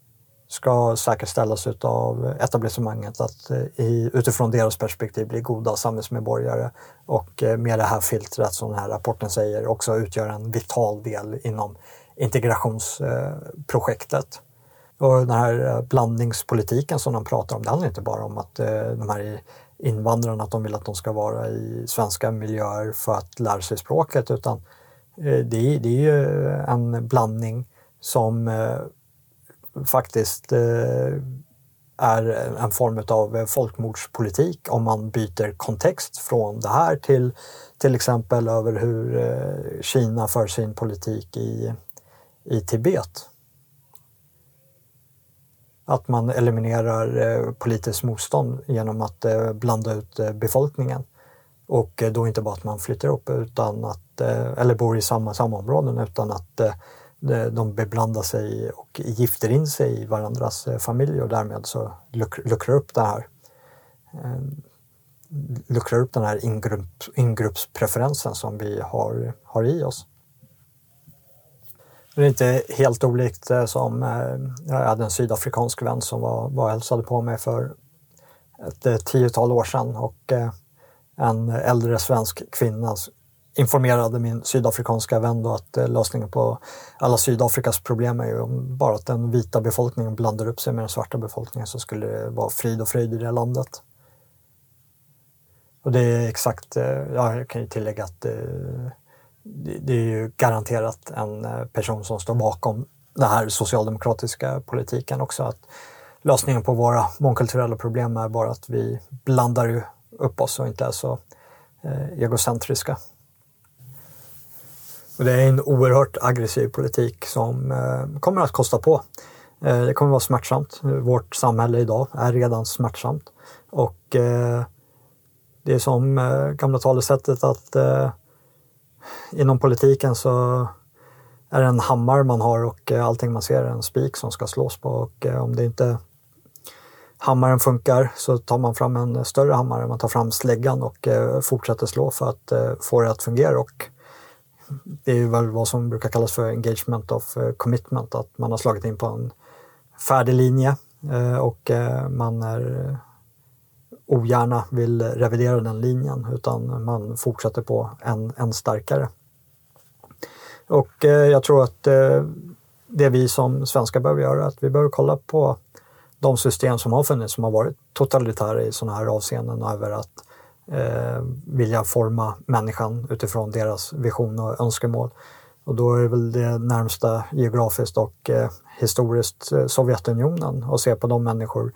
ska säkerställas av etablissemanget att eh, i, utifrån deras perspektiv bli goda samhällsmedborgare och eh, med det här filtret som den här rapporten säger också utgör en vital del inom integrationsprojektet. Och den här eh, blandningspolitiken som de pratar om, det handlar inte bara om att de här invandrarna, att de vill att de ska vara i svenska miljöer för att lära sig språket utan det är, det är ju en blandning som faktiskt eh, är en form av folkmordspolitik om man byter kontext från det här till till exempel över hur eh, Kina för sin politik i, i Tibet. Att man eliminerar eh, politiskt motstånd genom att eh, blanda ut eh, befolkningen. Och eh, då inte bara att man flyttar upp utan att, eller bor i samma, samma områden utan att de beblandar sig och gifter in sig i varandras eh, familj familjer och därmed så luckrar upp det här eh, luckrar upp den här ingrupp, ingruppspreferensen som vi har, har i oss. Det är inte helt olikt eh, som jag hade en sydafrikansk vän som var, var hälsade på mig för ett tiotal år sedan och en äldre svensk kvinna informerade min sydafrikanska vän då att eh, lösningen på alla Sydafrikas problem är ju bara att den vita befolkningen blandar upp sig med den svarta befolkningen så skulle det vara frid och fröjd i det landet. Och det är exakt, eh, ja, jag kan ju tillägga att eh, det, det är ju garanterat en person som står bakom den här socialdemokratiska politiken också. Att lösningen på våra mångkulturella problem är bara att vi blandar upp oss och inte är så egocentriska. Och det är en oerhört aggressiv politik som eh, kommer att kosta på. Eh, det kommer att vara smärtsamt. Vårt samhälle idag är redan smärtsamt. Och eh, det är som eh, gamla talesättet att eh, inom politiken så är det en hammare man har och eh, allting man ser är en spik som ska slås på. Och eh, om det inte hammaren funkar så tar man fram en större hammare, man tar fram släggan och eh, fortsätter slå för att eh, få det att fungera. Och det är väl vad som brukar kallas för engagement of eh, commitment, att man har slagit in på en färdig linje eh, och eh, man är ogärna vill revidera den linjen utan man fortsätter på en, en starkare. Och jag tror att det vi som svenskar behöver göra är att vi behöver kolla på de system som har funnits som har varit totalitära i sådana här avseenden över att eh, vilja forma människan utifrån deras vision och önskemål. Och då är väl det närmsta geografiskt och eh, historiskt eh, Sovjetunionen och se på de människor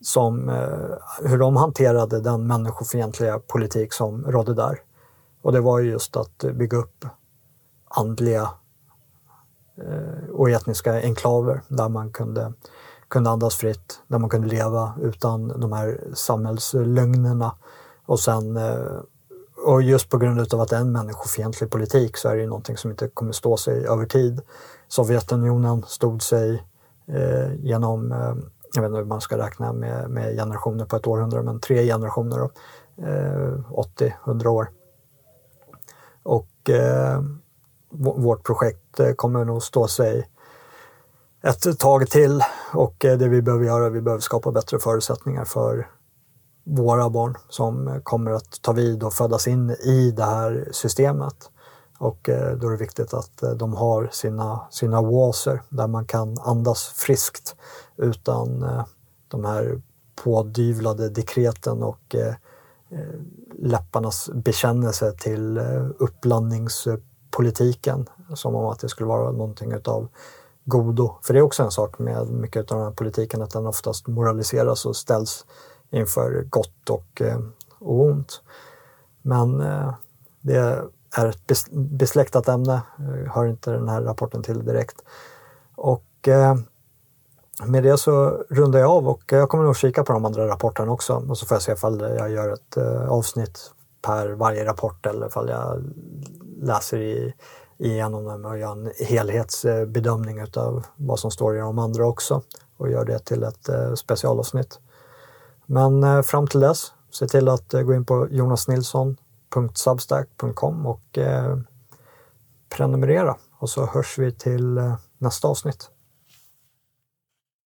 som, eh, hur de hanterade den människofientliga politik som rådde där. Och det var ju just att bygga upp andliga eh, och etniska enklaver där man kunde, kunde andas fritt, där man kunde leva utan de här samhällslögnerna och sen eh, och just på grund av att det är en människofientlig politik så är det ju någonting som inte kommer stå sig över tid. Sovjetunionen stod sig eh, genom, eh, jag vet inte hur man ska räkna med, med generationer på ett århundrade, men tre generationer då, eh, 80-100 år. Och eh, vårt projekt eh, kommer nog stå sig ett tag till och eh, det vi behöver göra, vi behöver skapa bättre förutsättningar för våra barn som eh, kommer att ta vid och födas in i det här systemet. Och eh, då är det viktigt att eh, de har sina, sina oaser där man kan andas friskt utan de här pådyvlade dekreten och läpparnas bekännelse till uppblandningspolitiken som om att det skulle vara någonting utav godo. För det är också en sak med mycket av den här politiken att den oftast moraliseras och ställs inför gott och, eh, och ont. Men eh, det är ett besläktat ämne, hör inte den här rapporten till direkt. Och eh, med det så rundar jag av och jag kommer nog kika på de andra rapporterna också och så får jag se ifall jag gör ett eh, avsnitt per varje rapport eller ifall jag läser i, igenom dem och gör en helhetsbedömning av vad som står i de andra också och gör det till ett eh, specialavsnitt. Men eh, fram till dess, se till att eh, gå in på jonasnilsson.substack.com och eh, prenumerera och så hörs vi till nästa avsnitt.